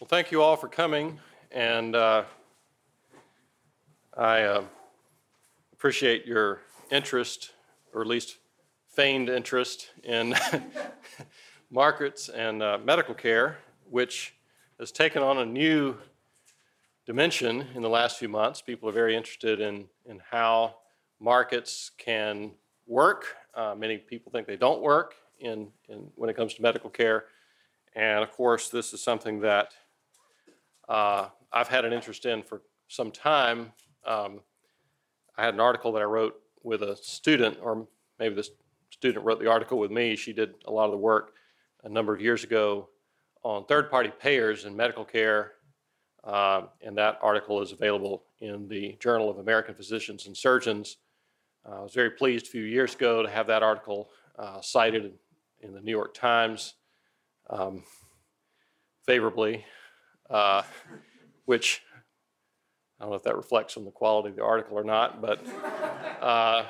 Well, thank you all for coming, and uh, I uh, appreciate your interest, or at least feigned interest, in markets and uh, medical care, which has taken on a new dimension in the last few months. People are very interested in, in how markets can work. Uh, many people think they don't work in, in, when it comes to medical care. And of course, this is something that uh, I've had an interest in for some time. Um, I had an article that I wrote with a student, or maybe the student wrote the article with me. She did a lot of the work a number of years ago on third party payers in medical care. Uh, and that article is available in the Journal of American Physicians and Surgeons. Uh, I was very pleased a few years ago to have that article uh, cited in the New York Times um, favorably uh, which I don't know if that reflects on the quality of the article or not, but uh,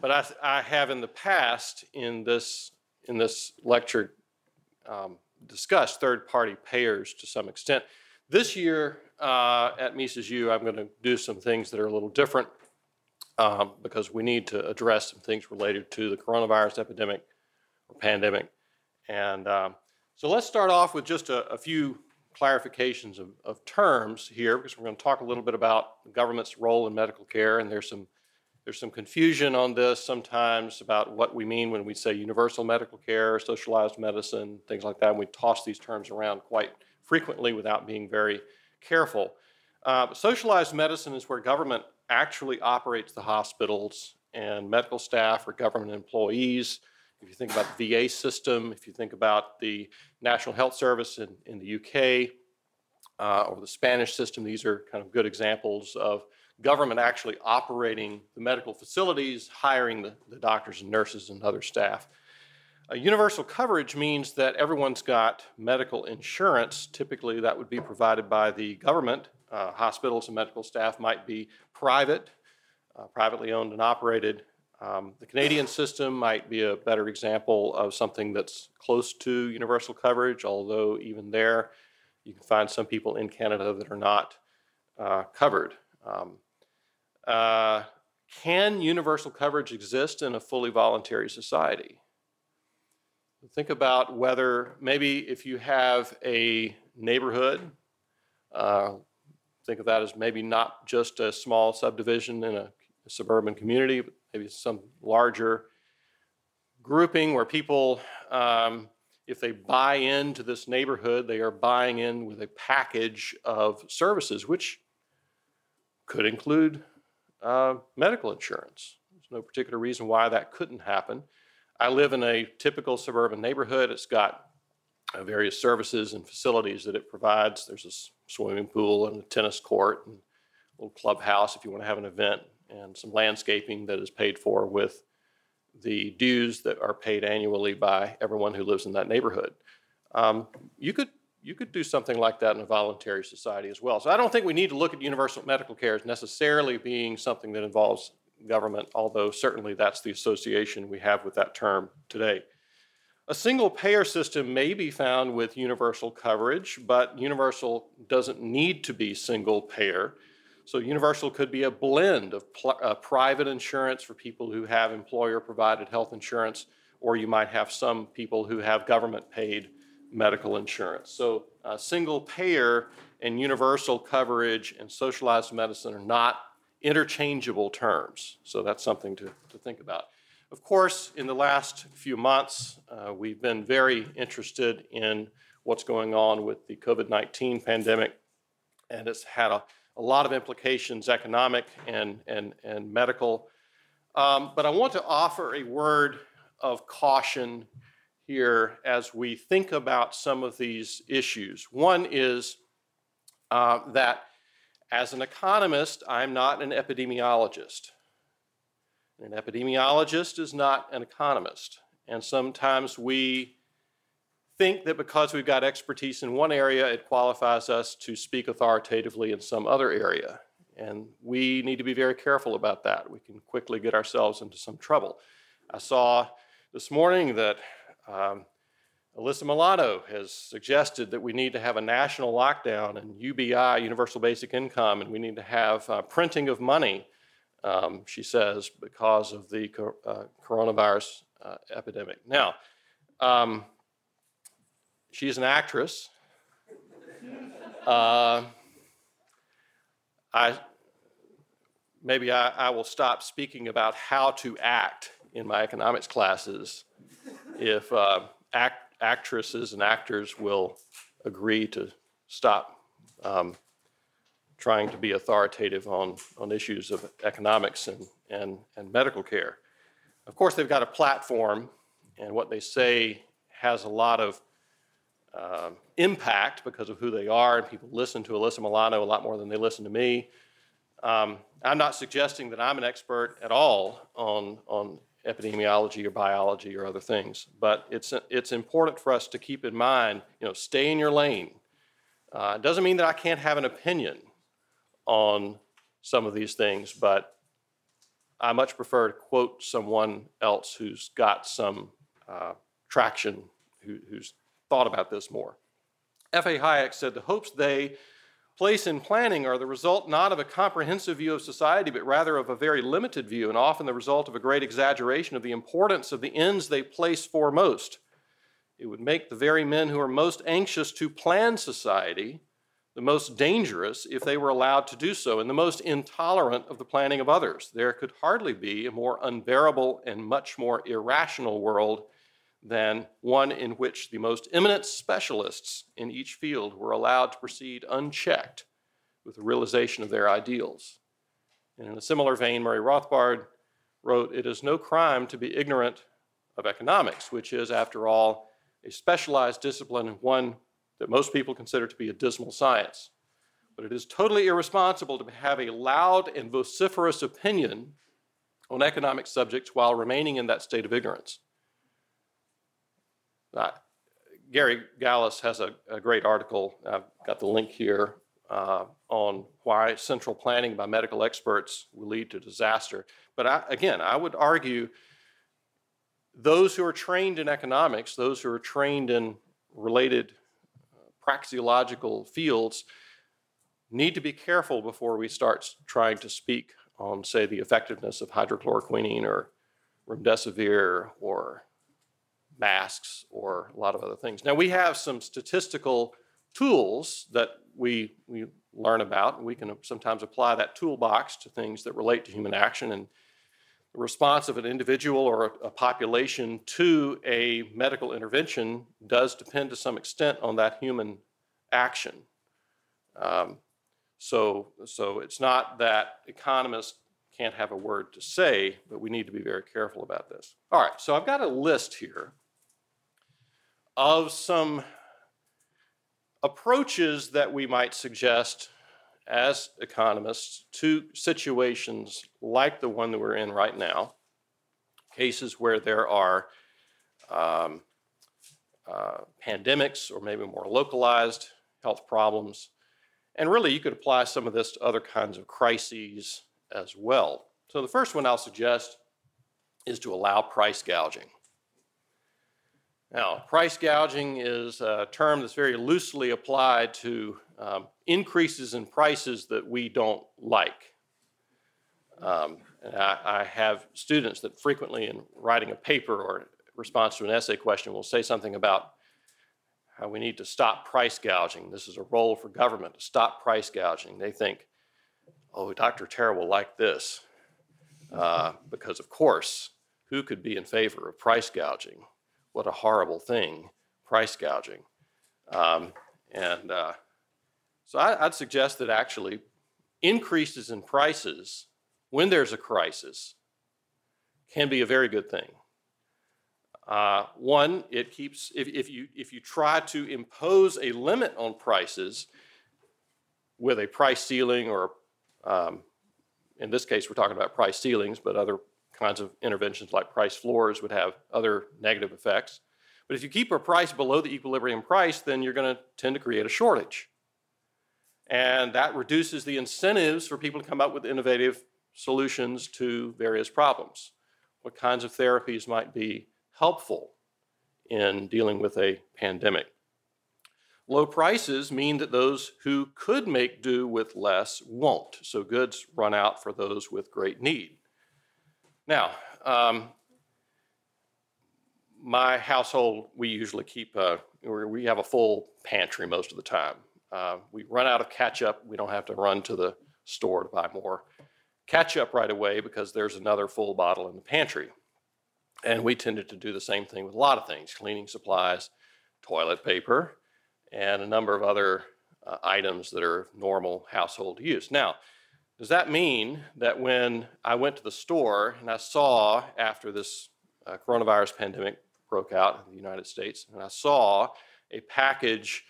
but I, I, have in the past in this in this lecture um, discussed third-party payers to some extent. This year uh, at Mises U, I'm going to do some things that are a little different um, because we need to address some things related to the coronavirus epidemic or pandemic. And um, so let's start off with just a, a few clarifications of, of terms here because we're going to talk a little bit about the government's role in medical care, and there's some there's some confusion on this sometimes about what we mean when we say universal medical care, socialized medicine, things like that. And we toss these terms around quite frequently without being very careful. Uh, socialized medicine is where government actually operates the hospitals and medical staff or government employees if you think about the VA system, if you think about the National Health Service in, in the UK uh, or the Spanish system, these are kind of good examples of government actually operating the medical facilities, hiring the, the doctors and nurses and other staff. Universal coverage means that everyone's got medical insurance. Typically, that would be provided by the government. Uh, hospitals and medical staff might be private, uh, privately owned and operated. Um, the Canadian system might be a better example of something that's close to universal coverage, although even there, you can find some people in Canada that are not uh, covered. Um, uh, can universal coverage exist in a fully voluntary society? Think about whether maybe if you have a neighborhood, uh, think of that as maybe not just a small subdivision in a, a suburban community, but maybe some larger grouping where people, um, if they buy into this neighborhood, they are buying in with a package of services, which could include uh, medical insurance. There's no particular reason why that couldn't happen. I live in a typical suburban neighborhood. It's got uh, various services and facilities that it provides. There's a swimming pool and a tennis court and a little clubhouse if you want to have an event and some landscaping that is paid for with the dues that are paid annually by everyone who lives in that neighborhood. Um, you could you could do something like that in a voluntary society as well. So I don't think we need to look at universal medical care as necessarily being something that involves government, although certainly that's the association we have with that term today. A single payer system may be found with universal coverage, but universal doesn't need to be single payer. So universal could be a blend of uh, private insurance for people who have employer provided health insurance, or you might have some people who have government paid medical insurance. So uh, single payer and universal coverage and socialized medicine are not interchangeable terms. So that's something to, to think about. Of course, in the last few months, uh, we've been very interested in what's going on with the COVID 19 pandemic, and it's had a a lot of implications, economic and, and, and medical. Um, but I want to offer a word of caution here as we think about some of these issues. One is uh, that as an economist, I'm not an epidemiologist. An epidemiologist is not an economist. And sometimes we think that because we've got expertise in one area, it qualifies us to speak authoritatively in some other area. And we need to be very careful about that. We can quickly get ourselves into some trouble. I saw this morning that um, Alyssa Milano has suggested that we need to have a national lockdown and UBI, universal basic income, and we need to have uh, printing of money, um, she says, because of the co- uh, coronavirus uh, epidemic. Now, um, she's an actress. Uh, I maybe I, I, will stop speaking about how to act in my economics classes if uh, act actresses and actors will agree to stop um, trying to be authoritative on, on issues of economics and, and, and medical care. Of course, they've got a platform, and what they say has a lot of uh, impact because of who they are, and people listen to Alyssa Milano a lot more than they listen to me. Um, I'm not suggesting that I'm an expert at all on, on epidemiology or biology or other things. But it's, it's important for us to keep in mind, you know, stay in your lane. Uh, it doesn't mean that I can't have an opinion on some of these things, but I much prefer to quote someone else who's got some uh, traction, who, who's thought about this more. F.A. Hayek said, The hopes they place in planning are the result not of a comprehensive view of society, but rather of a very limited view, and often the result of a great exaggeration of the importance of the ends they place foremost. It would make the very men who are most anxious to plan society the most dangerous if they were allowed to do so, and the most intolerant of the planning of others. There could hardly be a more unbearable and much more irrational world than one in which the most eminent specialists in each field were allowed to proceed unchecked with the realization of their ideals. And in a similar vein, Murray Rothbard wrote, It is no crime to be ignorant of economics, which is, after all, a specialized discipline and one that most people consider to be a dismal science. But it is totally irresponsible to have a loud and vociferous opinion on economic subjects while remaining in that state of ignorance. Uh, Gary Galles has a, a, great article. I've got the link here uh, on why central planning by medical experts will lead to disaster. But I, again, I would argue those who are trained in economics, those who are trained in related uh, praxeological fields, need to be careful before we start trying to speak on, say, the effectiveness of hydrochloroquine or remdesivir or masks or a lot of other things. Now, we have some statistical tools that we, we learn about, and we can sometimes apply that toolbox to things that relate to human action. And the response of an individual or a, a population to a medical intervention does depend to some extent on that human action. Um, so, so it's not that economists can't have a word to say, but we need to be very careful about this. All right, so I've got a list here of some approaches that we might suggest as economists to situations like the one that we're in right now, cases where there are um, uh, pandemics or maybe more localized health problems. And really, you could apply some of this to other kinds of crises as well. So, the first one I'll suggest is to allow price gouging. Now, price gouging is a term that's very loosely applied to um, increases in prices that we don't like. Um, I, I, have students that frequently, in writing a paper or response to an essay question, will say something about how we need to stop price gouging. This is a role for government to stop price gouging. They think, oh, Dr. Terrell will like this. Uh, because, of course, who could be in favor of price gouging? What a horrible thing, price gouging. Um, and uh, so I, would suggest that actually increases in prices when there's a crisis can be a very good thing. Uh, one, it keeps, if, if, you, if you try to impose a limit on prices with a price ceiling, or um, in this case, we're talking about price ceilings, but other kinds of interventions like price floors would have other negative effects. But if you keep a price below the equilibrium price, then you're going to tend to create a shortage. And that reduces the incentives for people to come up with innovative solutions to various problems. What kinds of therapies might be helpful in dealing with a pandemic. Low prices mean that those who could make do with less won't. So goods run out for those with great need. Now, um, my household, we usually keep, a, we have a full pantry most of the time. Uh, we run out of ketchup, we don't have to run to the store to buy more ketchup right away because there's another full bottle in the pantry. And we tended to do the same thing with a lot of things cleaning supplies, toilet paper, and a number of other uh, items that are normal household use. Now, does that mean that when I went to the store and I saw after this uh, coronavirus pandemic broke out in the United States, and I saw a package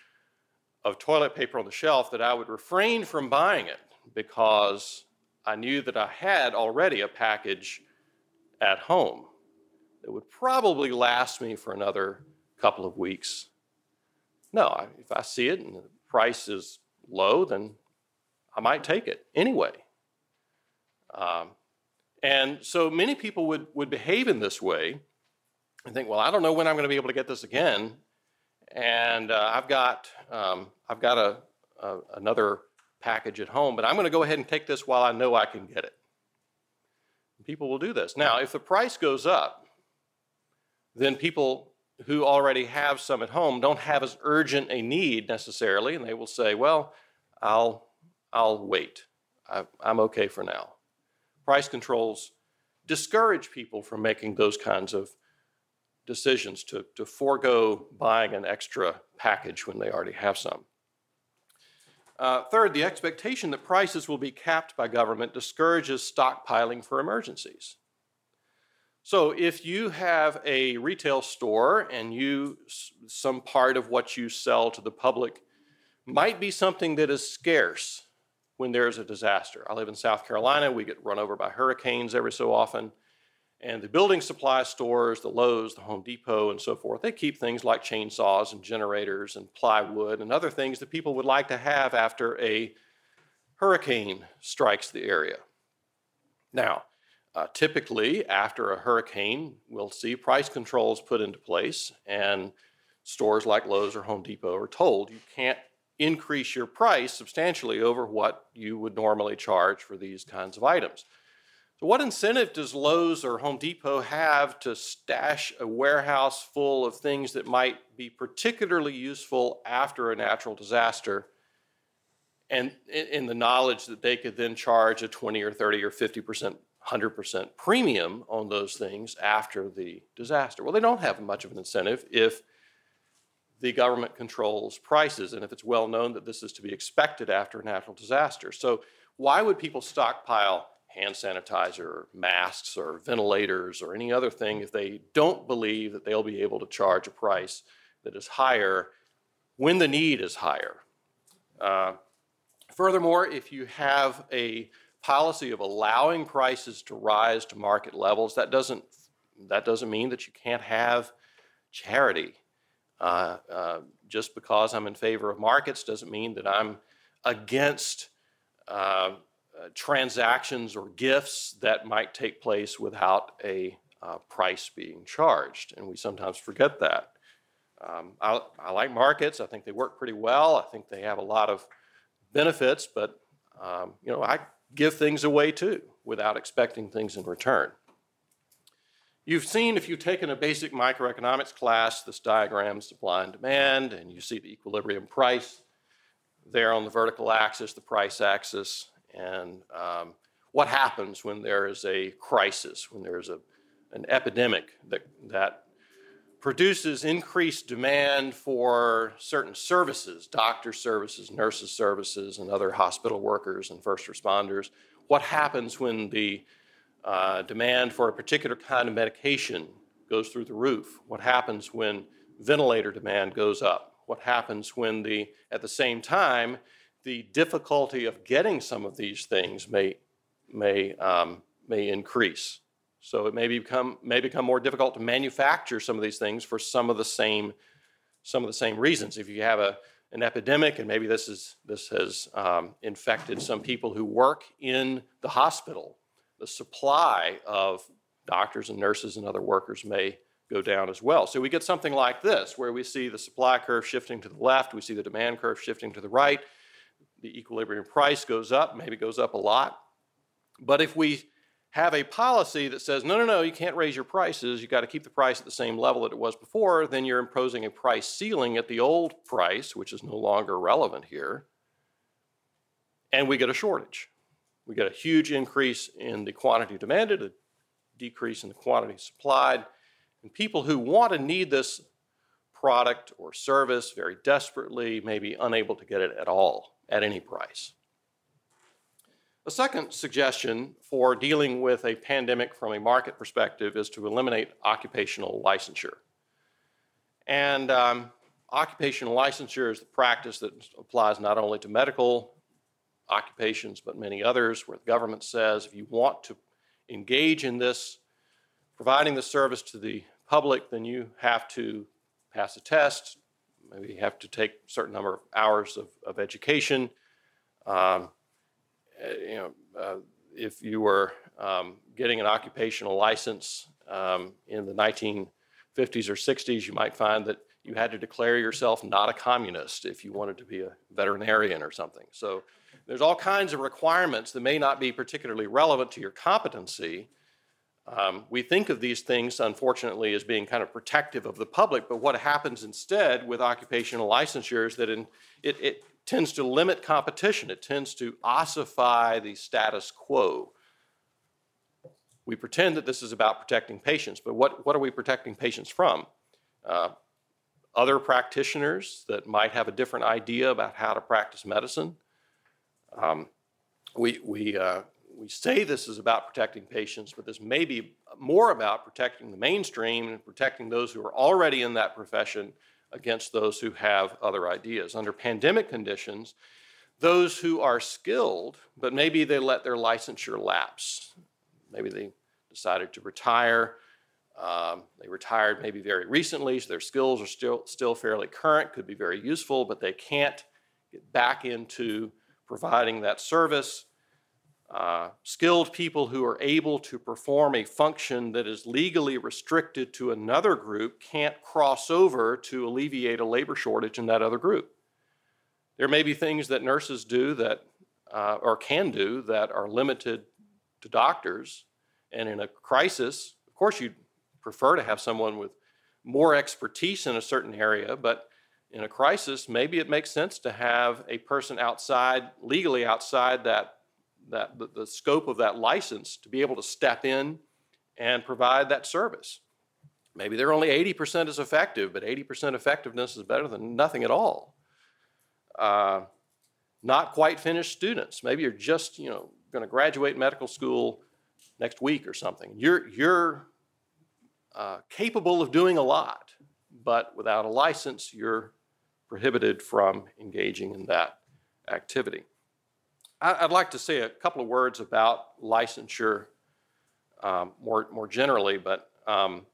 of toilet paper on the shelf, that I would refrain from buying it because I knew that I had already a package at home that would probably last me for another couple of weeks. No, if I see it and the price is low, then I might take it anyway. Um, and so many people would, would behave in this way and think, well, I don't know when I'm going to be able to get this again. And uh, I've got, um, I've got a, a, another package at home, but I'm going to go ahead and take this while I know I can get it. People will do this. Now, if the price goes up, then people who already have some at home don't have as urgent a need necessarily, and they will say, "Well, I'll I'll wait. I, I'm okay for now." Price controls discourage people from making those kinds of decisions to, to forego buying an extra package when they already have some. Uh, third, the expectation that prices will be capped by government discourages stockpiling for emergencies. So if you have a retail store and you some part of what you sell to the public might be something that is scarce when there's a disaster. I live in South Carolina, we get run over by hurricanes every so often. And the building supply stores, the Lowe's, the Home Depot, and so forth, they keep things like chainsaws and generators and plywood and other things that people would like to have after a hurricane strikes the area. Now, uh, typically, after a hurricane, we'll see price controls put into place, and stores like Lowe's or Home Depot are told you can't increase your price substantially over what you would normally charge for these kinds of items. So, what incentive does Lowe's or Home Depot have to stash a warehouse full of things that might be particularly useful after a natural disaster? And in the knowledge that they could then charge a 20 or 30 or 50 percent 100% premium on those things after the disaster. Well, they don't have much of an incentive if the government controls prices and if it's well known that this is to be expected after a natural disaster. So, why would people stockpile hand sanitizer or masks or ventilators or any other thing if they don't believe that they'll be able to charge a price that is higher when the need is higher? Uh, furthermore, if you have a policy of allowing prices to rise to market levels, that doesn't, that doesn't mean that you can't have charity. Uh, uh, just because I'm in favor of markets doesn't mean that I'm against uh, transactions or gifts that might take place without a price being charged. And we sometimes forget that. Um, I, I, like markets. I think they work pretty well. I think they have a lot of benefits, but um, you know, I give things away too without expecting things in return. You've seen, if you've taken a basic microeconomics class, this diagram supply and demand, and you see the equilibrium price there on the vertical axis, the price axis, and um, what happens when there is a crisis, when there's a, an epidemic that, that produces increased demand for certain services, doctor services, nurses services, and other hospital workers and first responders. What happens when the uh, demand for a particular kind of medication goes through the roof? What happens when ventilator demand goes up? What happens when the, at the same time, the difficulty of getting some of these things may, may, um, may increase? So it may become may become more difficult to manufacture some of these things for some of the same some of the same reasons. If you have a an epidemic, and maybe this is this has um, infected some people who work in the hospital, the supply of doctors and nurses and other workers may go down as well. So we get something like this, where we see the supply curve shifting to the left, we see the demand curve shifting to the right. The equilibrium price goes up, maybe goes up a lot. But if we have a policy that says, no, no, no, you can't raise your prices, you've got to keep the price at the same level that it was before, then you're imposing a price ceiling at the old price, which is no longer relevant here, and we get a shortage. We get a huge increase in the quantity demanded, a decrease in the quantity supplied, and people who want to need this product or service very desperately may be unable to get it at all at any price. A second suggestion for dealing with a pandemic from a market perspective is to eliminate occupational licensure. And um, occupational licensure is the practice that applies not only to medical occupations but many others, where the government says if you want to engage in this, providing the service to the public, then you have to pass a test, maybe you have to take a certain number of hours of, of education. Um, uh, you know, uh, if you were um, getting an occupational license um, in the 1950s or 60s, you might find that you had to declare yourself not a communist if you wanted to be a veterinarian or something. So there's all kinds of requirements that may not be particularly relevant to your competency. Um, we think of these things, unfortunately, as being kind of protective of the public, but what happens instead with occupational licensure is that in, it, it tends to limit competition. It tends to ossify the status quo. We pretend that this is about protecting patients, but what, what are we protecting patients from? Uh, other practitioners that might have a different idea about how to practice medicine. Um, we, we, uh, we say this is about protecting patients, but this may be more about protecting the mainstream and protecting those who are already in that profession against those who have other ideas. Under pandemic conditions, those who are skilled, but maybe they let their licensure lapse. Maybe they decided to retire. Um, they retired maybe very recently, so their skills are still, still fairly current, could be very useful, but they can't get back into providing that service uh, skilled people who are able to perform a function that is legally restricted to another group can't cross over to alleviate a labor shortage in that other group. There may be things that nurses do that, uh, or can do, that are limited to doctors. And in a crisis, of course, you'd prefer to have someone with more expertise in a certain area, but in a crisis, maybe it makes sense to have a person outside, legally outside that that the, the scope of that license to be able to step in and provide that service. Maybe they're only 80% as effective, but 80% effectiveness is better than nothing at all. Uh, not quite finished students. Maybe you're just, you know, going to graduate medical school next week or something. You're, you're uh, capable of doing a lot, but without a license, you're prohibited from engaging in that activity. I'd like to say a couple of words about licensure um, more, more generally, but um,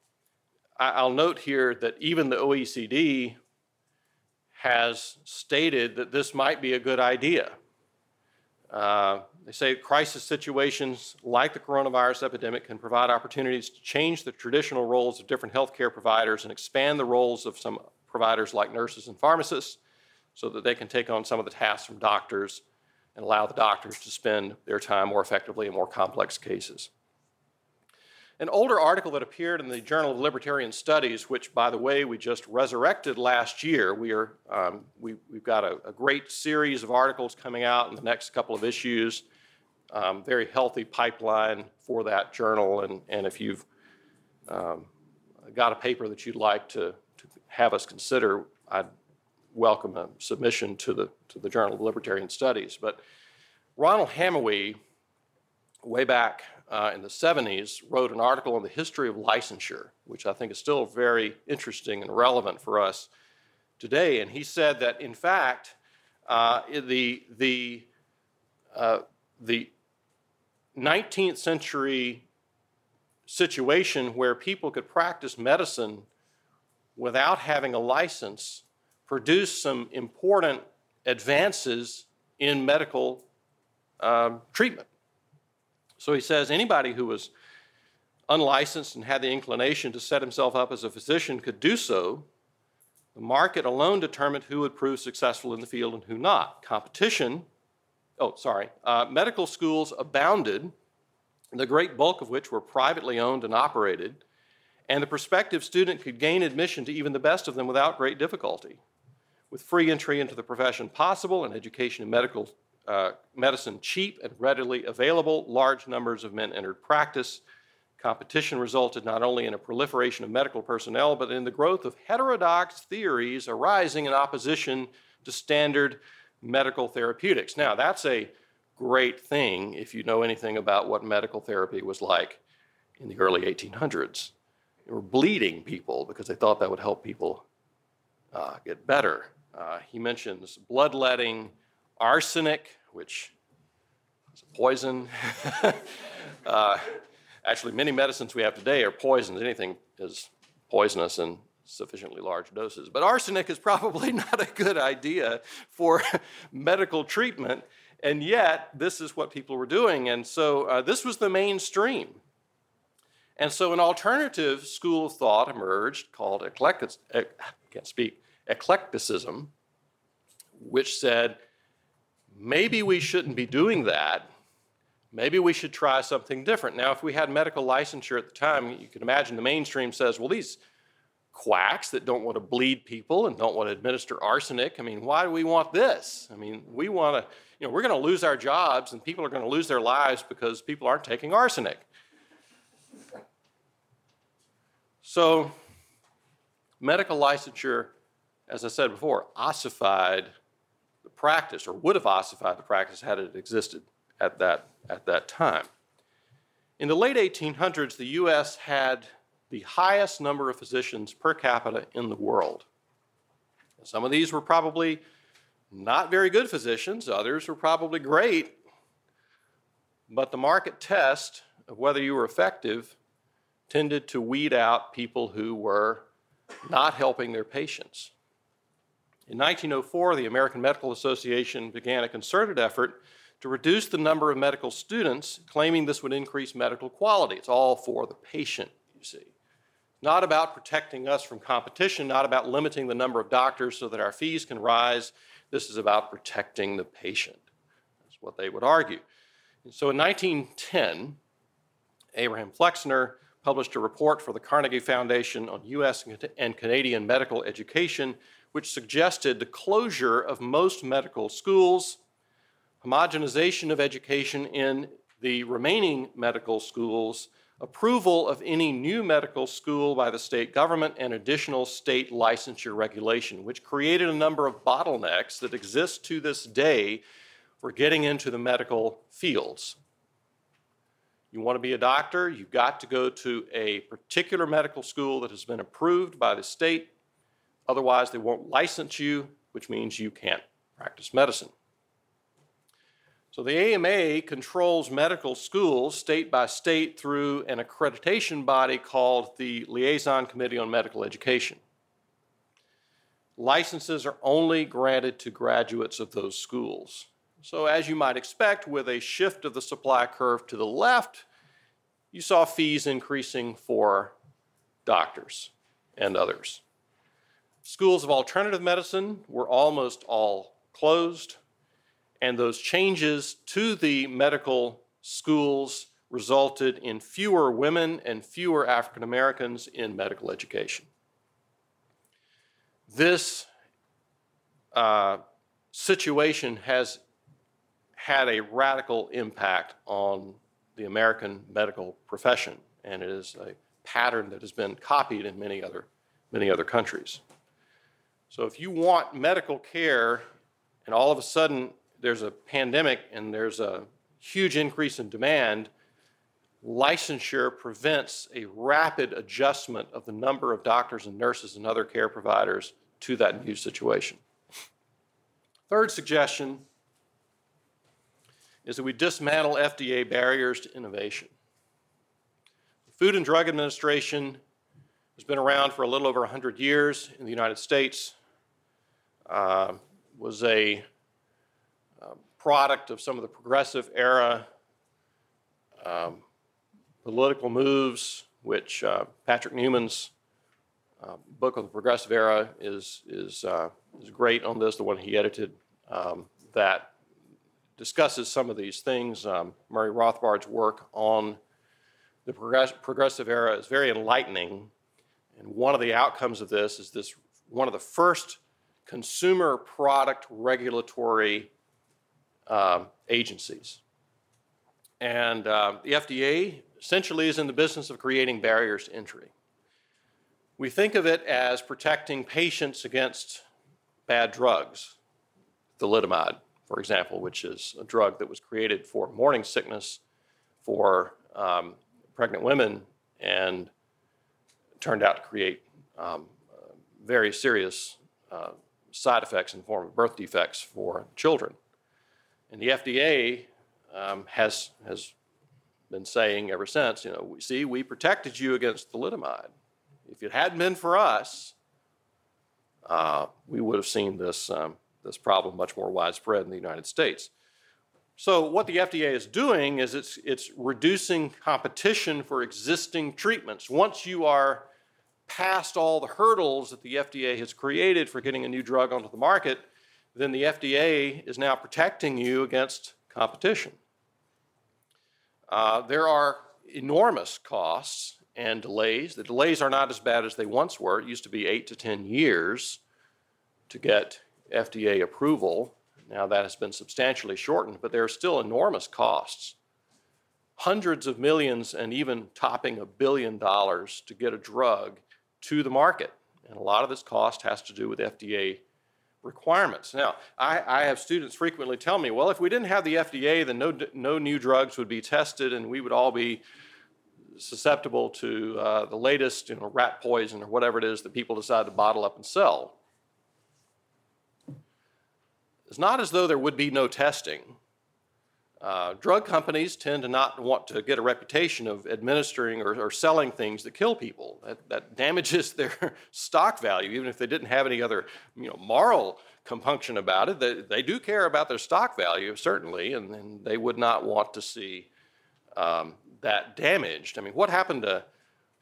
I'll note here that even the OECD has stated that this might be a good idea. Uh, they say crisis situations like the coronavirus epidemic can provide opportunities to change the traditional roles of different healthcare providers and expand the roles of some providers like nurses and pharmacists so that they can take on some of the tasks from doctors and allow the doctors to spend their time more effectively in more complex cases. An older article that appeared in the Journal of Libertarian Studies, which, by the way, we just resurrected last year. We are, um, we, have got a, a, great series of articles coming out in the next couple of issues. Um, very healthy pipeline for that journal. And, and if you've um, got a paper that you'd like to, to have us consider, I'd welcome a submission to the, to the Journal of Libertarian Studies. But Ronald Hamowy, way back uh, in the 70s, wrote an article on the history of licensure, which I think is still very interesting and relevant for us today. And he said that, in fact, uh, the, the, uh, the 19th century situation where people could practice medicine without having a license produced some important advances in medical um, treatment. So he says anybody who was unlicensed and had the inclination to set himself up as a physician could do so, the market alone determined who would prove successful in the field and who not. Competition, oh, sorry, uh, medical schools abounded, the great bulk of which were privately owned and operated, and the prospective student could gain admission to even the best of them without great difficulty. With free entry into the profession possible and education in medical uh, medicine cheap and readily available, large numbers of men entered practice Competition resulted not only in a proliferation of medical personnel, but in the growth of heterodox theories arising in opposition to standard medical therapeutics. Now, that's a great thing if you know anything about what medical therapy was like in the early 1800s. They were bleeding people because they thought that would help people uh, get better. Uh, he mentions bloodletting, arsenic, which is a poison. uh, Actually, many medicines we have today are poisons. Anything is poisonous in sufficiently large doses. But arsenic is probably not a good idea for medical treatment, and yet this is what people were doing. And so uh, this was the mainstream. And so an alternative school of thought emerged called eclectic, can't speak, eclecticism, which said maybe we shouldn't be doing that maybe we should try something different. Now, if we had medical licensure at the time, you can imagine the mainstream says, well, these quacks that don't want to bleed people and don't want to administer arsenic, I mean, why do we want this? I mean, we want to, you know, we're going to lose our jobs and people are going to lose their lives because people aren't taking arsenic. So, medical licensure, as I said before, ossified practice or would have ossified the practice had it existed at that, at that time. In the late 1800s, the US had the highest number of physicians per capita in the world. Some of these were probably not very good physicians, others were probably great, but the market test of whether you were effective tended to weed out people who were not helping their patients. In 1904, the American Medical Association began a concerted effort to reduce the number of medical students, claiming this would increase medical quality. It's all for the patient, you see. Not about protecting us from competition, not about limiting the number of doctors so that our fees can rise. This is about protecting the patient. That's what they would argue. And so in 1910, Abraham Flexner published a report for the Carnegie Foundation on U.S. and Canadian medical education, which suggested the closure of most medical schools homogenization of education in the remaining medical schools, approval of any new medical school by the state government, and additional state licensure regulation, which created a number of bottlenecks that exist to this day for getting into the medical fields. You want to be a doctor, you've got to go to a particular medical school that has been approved by the state. Otherwise, they won't license you, which means you can't practice medicine. So the AMA controls medical schools state by state through an accreditation body called the Liaison Committee on Medical Education. Licenses are only granted to graduates of those schools. So, as you might expect, with a shift of the supply curve to the left, you saw fees increasing for doctors and others. Schools of alternative medicine were almost all closed and those changes to the medical schools resulted in fewer women and fewer African Americans in medical education. This uh, situation has had a radical impact on the American medical profession, and it is a pattern that has been copied in many other, many other countries. So, if you want medical care and all of a sudden there's a pandemic and there's a huge increase in demand, licensure prevents a rapid adjustment of the number of doctors and nurses and other care providers to that new situation. Third suggestion is that we dismantle FDA barriers to innovation. The Food and Drug Administration has been around for a little over 100 years in the United States, uh, was a product of some of the progressive era um, political moves, which uh, Patrick Newman's uh, book of the Progressive Era is, is, uh, is great on this, the one he edited, um, that discusses some of these things. Um, Murray Rothbard's work on the progress- progressive era is very enlightening. And one of the outcomes of this is this one of the first consumer product regulatory um, agencies. And uh, the FDA essentially is in the business of creating barriers to entry. We think of it as protecting patients against bad drugs, thalidomide, for example, which is a drug that was created for morning sickness for um, pregnant women and turned out to create um, very serious uh, side effects in the form of birth defects for children. And the FDA um, has, has been saying ever since, you know, we, see, we protected you against thalidomide. If it hadn't been for us, uh, we would have seen this, um, this problem much more widespread in the United States. So what the FDA is doing is it's, it's reducing competition for existing treatments. Once you are past all the hurdles that the FDA has created for getting a new drug onto the market, then the FDA is now protecting you against competition. Uh, there are enormous costs and delays. The delays are not as bad as they once were. It used to be eight to 10 years to get FDA approval now, that has been substantially shortened, but there are still enormous costs. Hundreds of millions and even topping a billion dollars to get a drug to the market. And a lot of this cost has to do with FDA requirements. Now, I, I, have students frequently tell me, well, if we didn't have the FDA, then no, no new drugs would be tested and we would all be susceptible to uh, the latest you know, rat poison or whatever it is that people decide to bottle up and sell. It's not as though there would be no testing. Uh, drug companies tend to not want to get a reputation of administering or, or selling things that kill people. That, that, damages their stock value, even if they didn't have any other you know, moral compunction about it. They, they do care about their stock value, certainly, and, and they would not want to see um, that damaged. I mean, what happened to,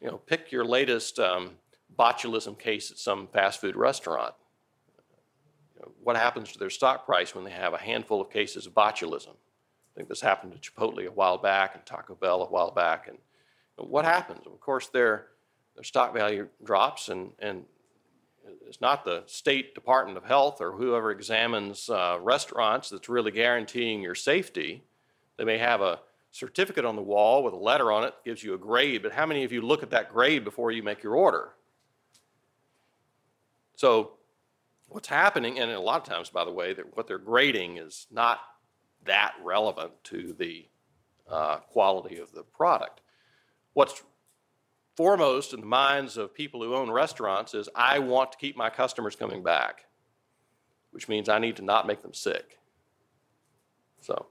you know, pick your latest um, botulism case at some fast food restaurant? what happens to their stock price when they have a handful of cases of botulism. I think this happened to Chipotle a while back and Taco Bell a while back. And what happens? Of course, their, their stock value drops, and, and it's not the State Department of Health or whoever examines uh, restaurants that's really guaranteeing your safety. They may have a certificate on the wall with a letter on it that gives you a grade, but how many of you look at that grade before you make your order? So what's happening, and a lot of times, by the way, that what they're grading is not that relevant to the uh, quality of the product. What's foremost in the minds of people who own restaurants is I want to keep my customers coming back, which means I need to not make them sick. So,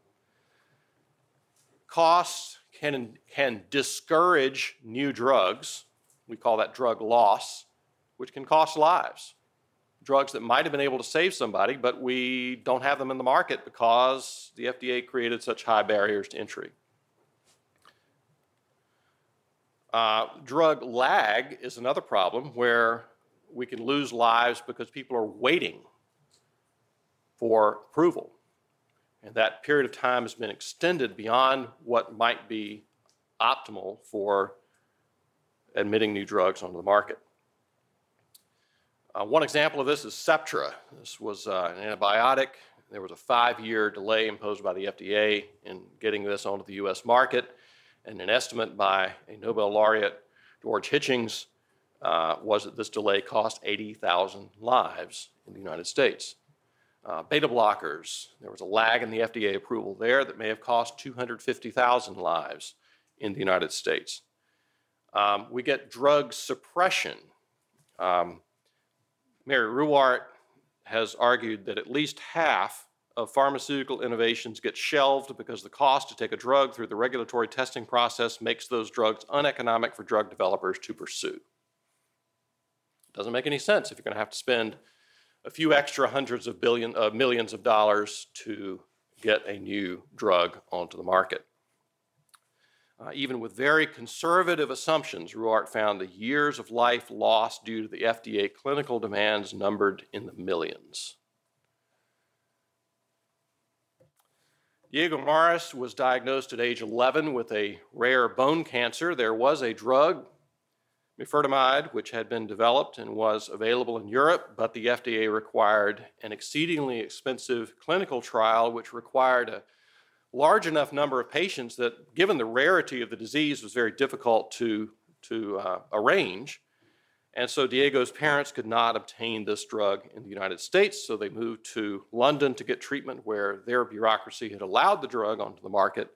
costs can, can discourage new drugs. We call that drug loss, which can cost lives drugs that might have been able to save somebody, but we don't have them in the market because the FDA created such high barriers to entry. Uh, drug lag is another problem where we can lose lives because people are waiting for approval. And that period of time has been extended beyond what might be optimal for admitting new drugs onto the market. Uh, one example of this is Septra. This was uh, an antibiotic. There was a five year delay imposed by the FDA in getting this onto the US market, and an estimate by a Nobel laureate, George Hitchings, uh, was that this delay cost 80,000 lives in the United States. Uh, beta blockers, there was a lag in the FDA approval there that may have cost 250,000 lives in the United States. Um, we get drug suppression. Um, Mary Ruwart has argued that at least half of pharmaceutical innovations get shelved because the cost to take a drug through the regulatory testing process makes those drugs uneconomic for drug developers to pursue. It doesn't make any sense if you're going to have to spend a few extra hundreds of billion, uh, millions of dollars to get a new drug onto the market. Uh, even with very conservative assumptions, Ruwart found the years of life lost due to the FDA clinical demands numbered in the millions. Diego Morris was diagnosed at age 11 with a rare bone cancer. There was a drug, mifamurtide, which had been developed and was available in Europe, but the FDA required an exceedingly expensive clinical trial, which required a large enough number of patients that, given the rarity of the disease, was very difficult to, to uh, arrange. And so Diego's parents could not obtain this drug in the United States, so they moved to London to get treatment where their bureaucracy had allowed the drug onto the market.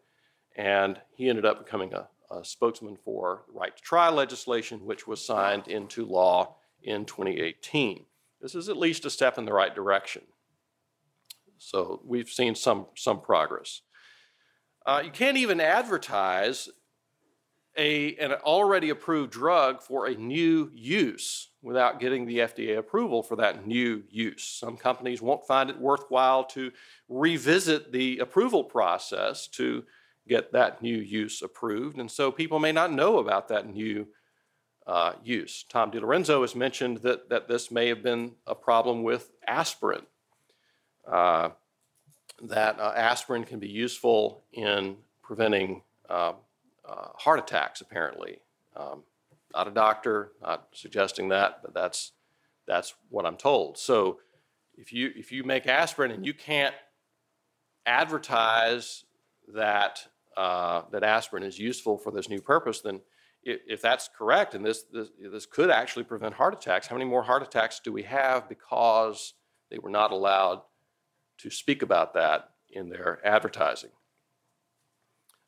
And he ended up becoming a, a spokesman for the right to try legislation, which was signed into law in 2018. This is at least a step in the right direction. So we've seen some, some progress. Uh, you can't even advertise a, an already approved drug for a new use without getting the FDA approval for that new use. Some companies won't find it worthwhile to revisit the approval process to get that new use approved, and so people may not know about that new uh, use. Tom DiLorenzo has mentioned that, that this may have been a problem with aspirin. Uh, that uh, aspirin can be useful in preventing uh, uh, heart attacks, apparently. Um, not a doctor, not suggesting that, but that's, that's what I'm told. So if you, if you make aspirin and you can't advertise that, uh, that aspirin is useful for this new purpose, then if, if that's correct, and this, this, this could actually prevent heart attacks, how many more heart attacks do we have because they were not allowed to speak about that in their advertising.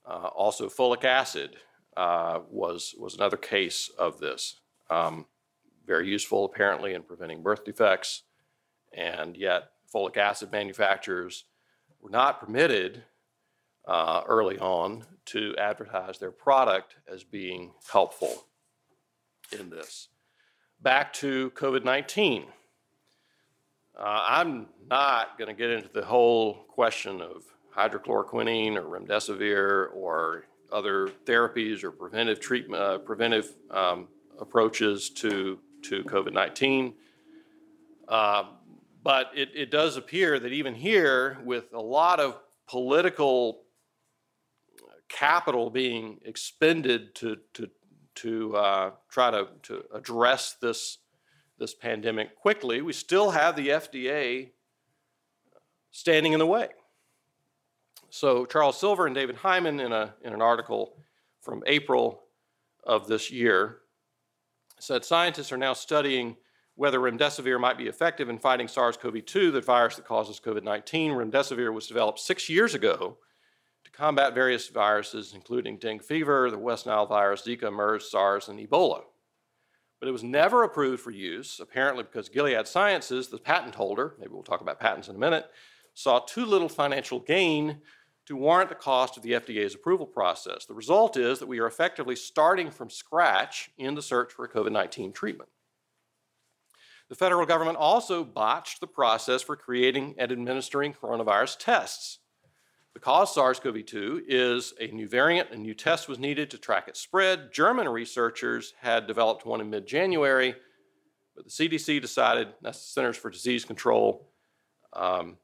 Uh, also, folic acid uh, was, was another case of this. Um, very useful, apparently, in preventing birth defects, and yet folic acid manufacturers were not permitted uh, early on to advertise their product as being helpful in this. Back to COVID 19. Uh, I'm not going to get into the whole question of hydrochloroquine or remdesivir or other therapies or preventive treatment, uh, preventive um, approaches to to COVID-19. Uh, but it, it does appear that even here, with a lot of political capital being expended to to to uh, try to to address this this pandemic quickly, we still have the FDA standing in the way. So, Charles Silver and David Hyman, in, a, in an article from April of this year, said scientists are now studying whether remdesivir might be effective in fighting SARS CoV 2, the virus that causes COVID 19. Remdesivir was developed six years ago to combat various viruses, including dengue fever, the West Nile virus, Zika, MERS, SARS, and Ebola but it was never approved for use, apparently because Gilead Sciences, the patent holder, maybe we'll talk about patents in a minute, saw too little financial gain to warrant the cost of the FDA's approval process. The result is that we are effectively starting from scratch in the search for a COVID 19 treatment. The federal government also botched the process for creating and administering coronavirus tests. Because SARS CoV 2 is a new variant, a new test was needed to track its spread. German researchers had developed one in mid January, but the CDC decided, that's the Centers for Disease Control, um,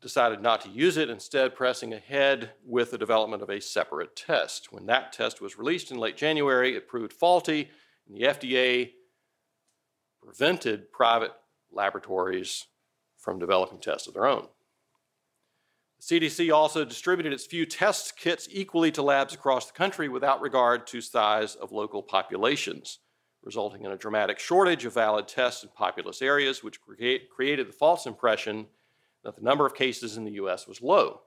decided not to use it, instead, pressing ahead with the development of a separate test. When that test was released in late January, it proved faulty, and the FDA prevented private laboratories from developing tests of their own. The CDC also distributed its few test kits equally to labs across the country without regard to size of local populations, resulting in a dramatic shortage of valid tests in populous areas, which create, created the false impression that the number of cases in the U.S. was low.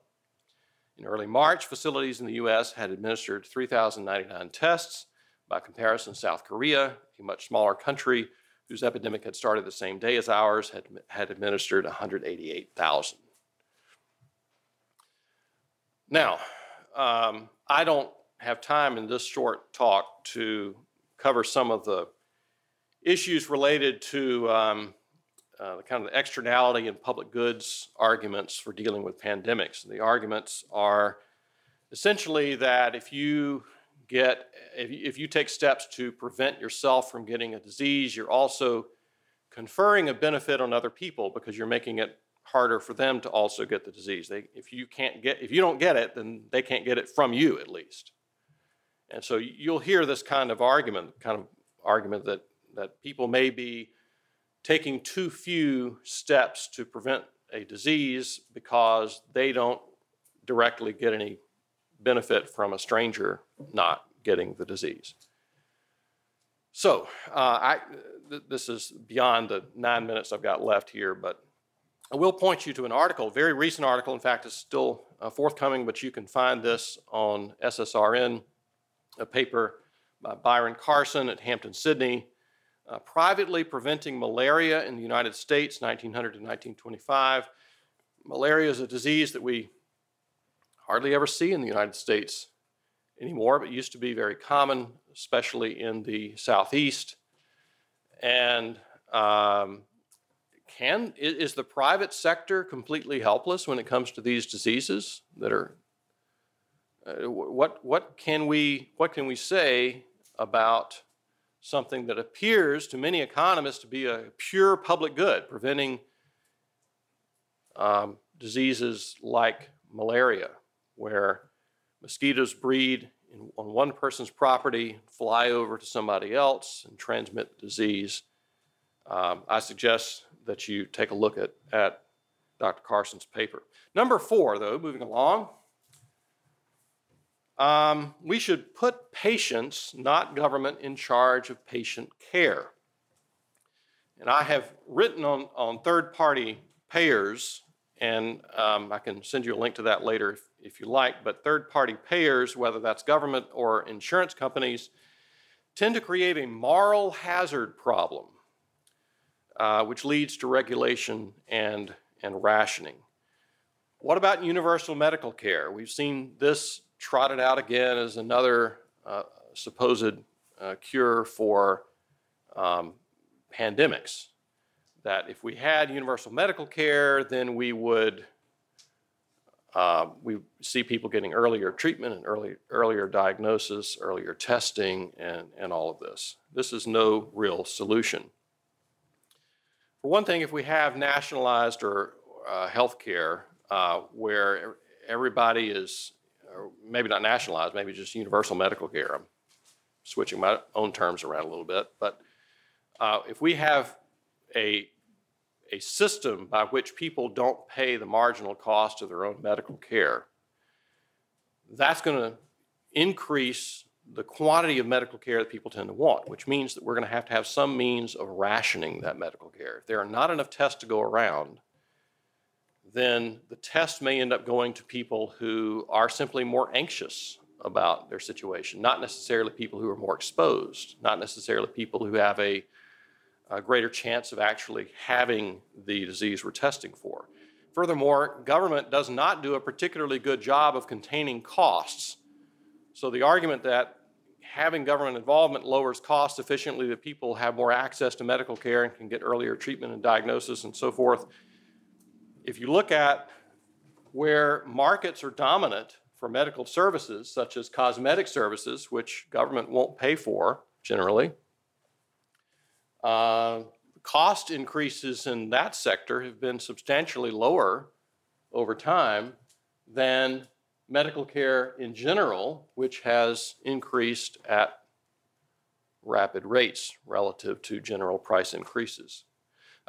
In early March, facilities in the U.S. had administered 3,099 tests. By comparison, South Korea, a much smaller country whose epidemic had started the same day as ours, had, had administered 188,000. Now, um, I don't have time in this short talk to cover some of the issues related to um, uh, the kind of the externality and public goods arguments for dealing with pandemics. The arguments are essentially that if you get, if you, if you take steps to prevent yourself from getting a disease, you're also conferring a benefit on other people because you're making it harder for them to also get the disease. They, if you can't get, if you don't get it, then they can't get it from you at least. And so you'll hear this kind of argument, kind of argument that, that people may be taking too few steps to prevent a disease because they don't directly get any benefit from a stranger not getting the disease. So, uh, I, th- this is beyond the nine minutes I've got left here, but I will point you to an article, very recent article. In fact, it's still uh, forthcoming, but you can find this on SSRN, a paper by Byron Carson at Hampden-Sydney, uh, privately preventing malaria in the United States, 1900 to 1925. Malaria is a disease that we hardly ever see in the United States anymore, but used to be very common, especially in the southeast. And um, can is the private sector completely helpless when it comes to these diseases that are? Uh, what what can we what can we say about something that appears to many economists to be a pure public good, preventing um, diseases like malaria, where mosquitoes breed in, on one person's property, fly over to somebody else, and transmit the disease. Um, I suggest that you take a look at, at Dr. Carson's paper. Number four, though, moving along, um, we should put patients, not government, in charge of patient care. And I have written on, on third party payers, and um, I can send you a link to that later if, if you like. But third party payers, whether that's government or insurance companies, tend to create a moral hazard problem, uh, which leads to regulation and, and rationing. What about universal medical care? We've seen this trotted out again as another uh, supposed uh, cure for um, pandemics. That if we had universal medical care, then we would uh, we see people getting earlier treatment and early, earlier diagnosis, earlier testing, and, and all of this. This is no real solution. For one thing, if we have nationalized or uh, health care uh, where everybody is, maybe not nationalized, maybe just universal medical care, I'm switching my own terms around a little bit, but uh, if we have a a system by which people don't pay the marginal cost of their own medical care, that's going to increase the quantity of medical care that people tend to want, which means that we're going to have to have some means of rationing that medical care. If there are not enough tests to go around, then the test may end up going to people who are simply more anxious about their situation, not necessarily people who are more exposed, not necessarily people who have a a greater chance of actually having the disease we're testing for. Furthermore, government does not do a particularly good job of containing costs. So the argument that having government involvement lowers costs sufficiently that people have more access to medical care and can get earlier treatment and diagnosis and so forth. If you look at where markets are dominant for medical services, such as cosmetic services, which government won't pay for generally, uh, cost increases in that sector have been substantially lower over time than medical care in general, which has increased at rapid rates relative to general price increases.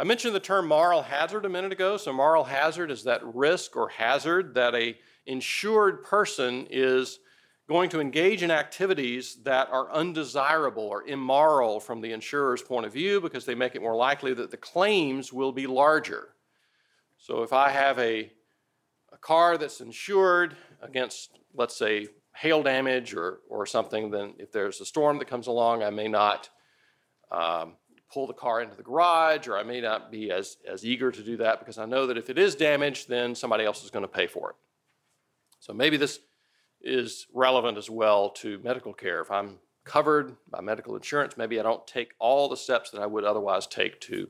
I mentioned the term moral hazard a minute ago. So, moral hazard is that risk or hazard that a insured person is going to engage in activities that are undesirable or immoral from the insurer's point of view because they make it more likely that the claims will be larger. So if I have a, a car that's insured against, let's say, hail damage or, or something, then if there's a storm that comes along, I may not um, pull the car into the garage or I may not be as, as eager to do that because I know that if it is damaged, then somebody else is going to pay for it. So maybe this is relevant as well to medical care. If I'm covered by medical insurance, maybe I don't take all the steps that I would otherwise take to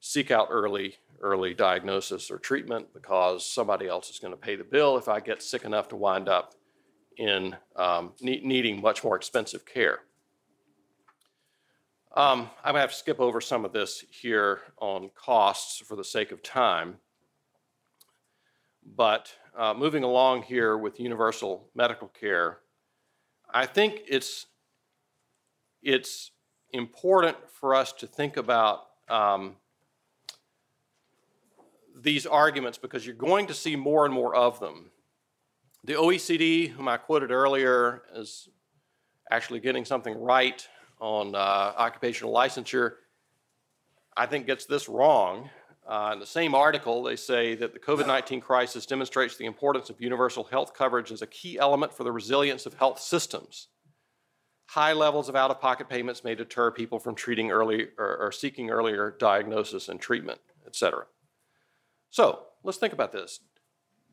seek out early early diagnosis or treatment because somebody else is going to pay the bill if I get sick enough to wind up in um, ne- needing much more expensive care. Um, I'm going to have to skip over some of this here on costs for the sake of time. But uh, moving along here with universal medical care, I think it's, it's important for us to think about um, these arguments because you're going to see more and more of them. The OECD, whom I quoted earlier, is actually getting something right on uh, occupational licensure, I think gets this wrong. Uh, in the same article, they say that the COVID 19 crisis demonstrates the importance of universal health coverage as a key element for the resilience of health systems. High levels of out of pocket payments may deter people from treating early or, or seeking earlier diagnosis and treatment, et cetera. So let's think about this.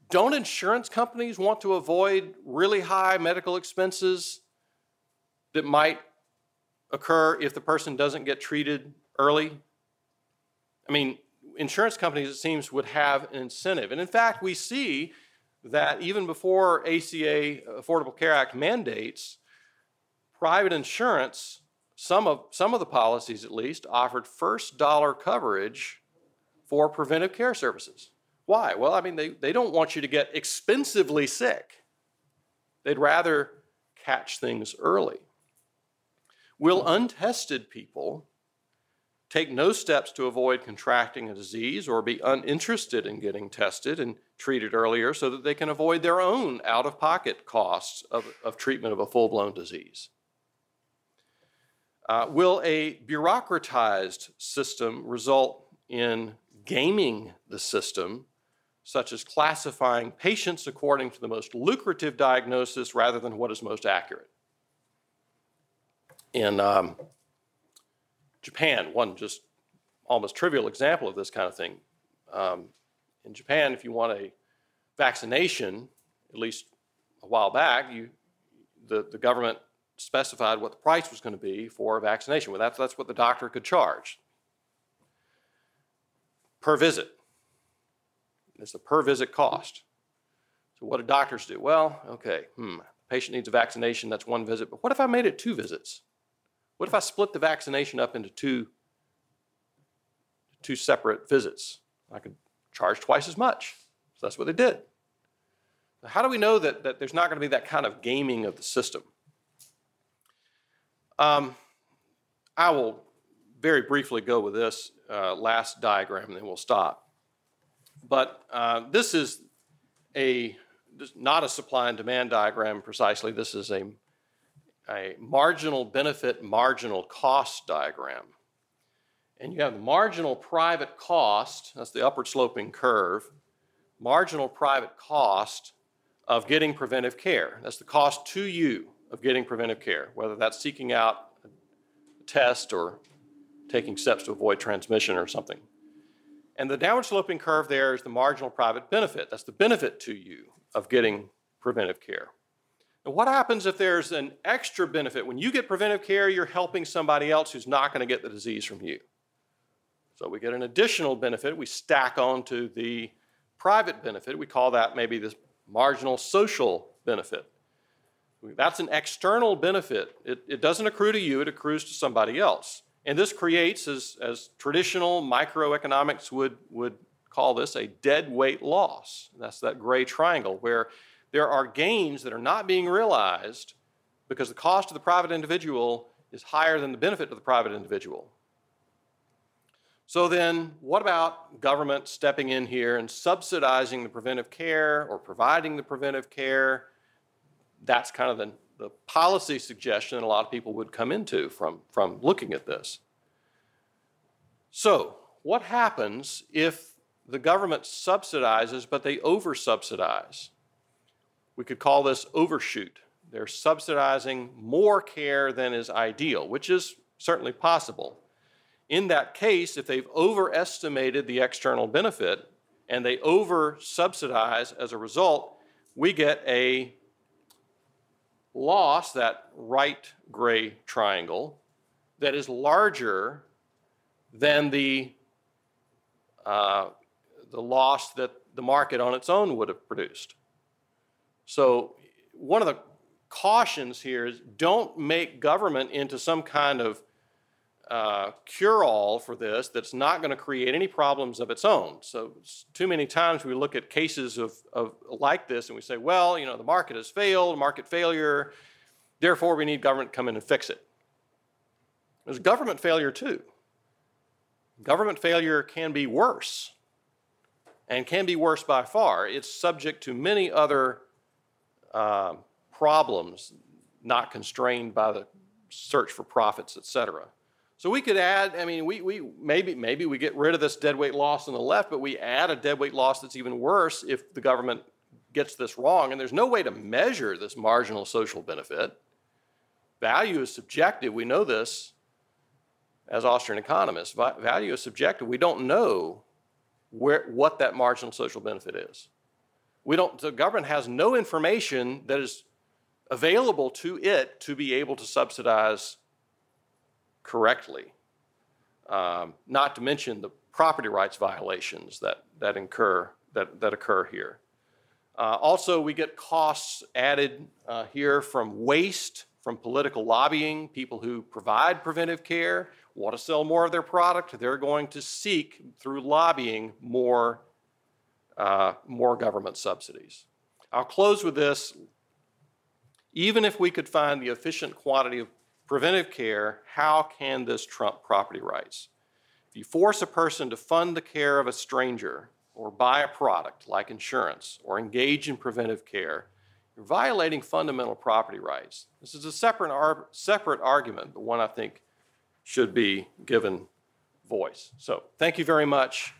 Don't insurance companies want to avoid really high medical expenses that might occur if the person doesn't get treated early? I mean, insurance companies, it seems, would have an incentive. And in fact, we see that even before ACA, Affordable Care Act mandates, private insurance, some of, some of the policies at least, offered first dollar coverage for preventive care services. Why? Well, I mean, they, they don't want you to get expensively sick. They'd rather catch things early. Will untested people take no steps to avoid contracting a disease or be uninterested in getting tested and treated earlier so that they can avoid their own out of pocket costs of, of treatment of a full blown disease? Uh, will a bureaucratized system result in gaming the system, such as classifying patients according to the most lucrative diagnosis rather than what is most accurate? In um, Japan, one just almost trivial example of this kind of thing. Um, in Japan, if you want a vaccination, at least a while back, you, the, the government specified what the price was going to be for a vaccination. Well, that's, that's what the doctor could charge per visit. It's the per visit cost. So, what do doctors do? Well, okay, hmm, patient needs a vaccination, that's one visit, but what if I made it two visits? What if I split the vaccination up into two, two separate visits? I could charge twice as much. So that's what they did. How do we know that, that there's not going to be that kind of gaming of the system? Um, I will very briefly go with this uh, last diagram and then we'll stop. But uh, this is a not a supply and demand diagram precisely. This is a, a marginal benefit, marginal cost diagram. And you have the marginal private cost, that's the upward sloping curve, marginal private cost of getting preventive care. That's the cost to you of getting preventive care, whether that's seeking out a test or taking steps to avoid transmission or something. And the downward sloping curve there is the marginal private benefit. That's the benefit to you of getting preventive care. What happens if there's an extra benefit? When you get preventive care, you're helping somebody else who's not going to get the disease from you. So we get an additional benefit. We stack onto the private benefit. We call that maybe this marginal social benefit. That's an external benefit. It, it doesn't accrue to you, it accrues to somebody else. And this creates, as, as traditional microeconomics would, would call this, a dead weight loss. That's that gray triangle where there are gains that are not being realized because the cost of the private individual is higher than the benefit to the private individual. So then, what about government stepping in here and subsidizing the preventive care or providing the preventive care? That's kind of the the policy suggestion that a lot of people would come into from, from looking at this. So, what happens if the government subsidizes but they over subsidize? We could call this overshoot. They're subsidizing more care than is ideal, which is certainly possible. In that case, if they've overestimated the external benefit and they over subsidize as a result, we get a loss, that right gray triangle, that is larger than the, uh, the loss that the market on its own would have produced. So, one of the cautions here is don't make government into some kind of uh, cure-all for this that's not going to create any problems of its own. So too many times we look at cases of, of like this and we say, well, you know, the market has failed, market failure, therefore we need government to come in and fix it. There's government failure too. Government failure can be worse and can be worse by far. It's subject to many other uh, problems not constrained by the search for profits, et cetera. So we could add, I mean, we, we maybe maybe we get rid of this deadweight loss on the left, but we add a deadweight loss that's even worse if the government gets this wrong. And there's no way to measure this marginal social benefit. Value is subjective. We know this as Austrian economists. Value is subjective. We don't know where, what that marginal social benefit is. We don't, the government has no information that is available to it to be able to subsidize correctly. Um, not to mention the property rights violations that, that, incur, that, that occur here. Uh, also, we get costs added uh, here from waste, from political lobbying, people who provide preventive care want to sell more of their product, they're going to seek, through lobbying, more, uh, more government subsidies. I'll close with this. Even if we could find the efficient quantity of preventive care, how can this trump property rights? If you force a person to fund the care of a stranger, or buy a product like insurance, or engage in preventive care, you're violating fundamental property rights. This is a separate, ar- separate argument, but one I think should be given voice. So, thank you very much.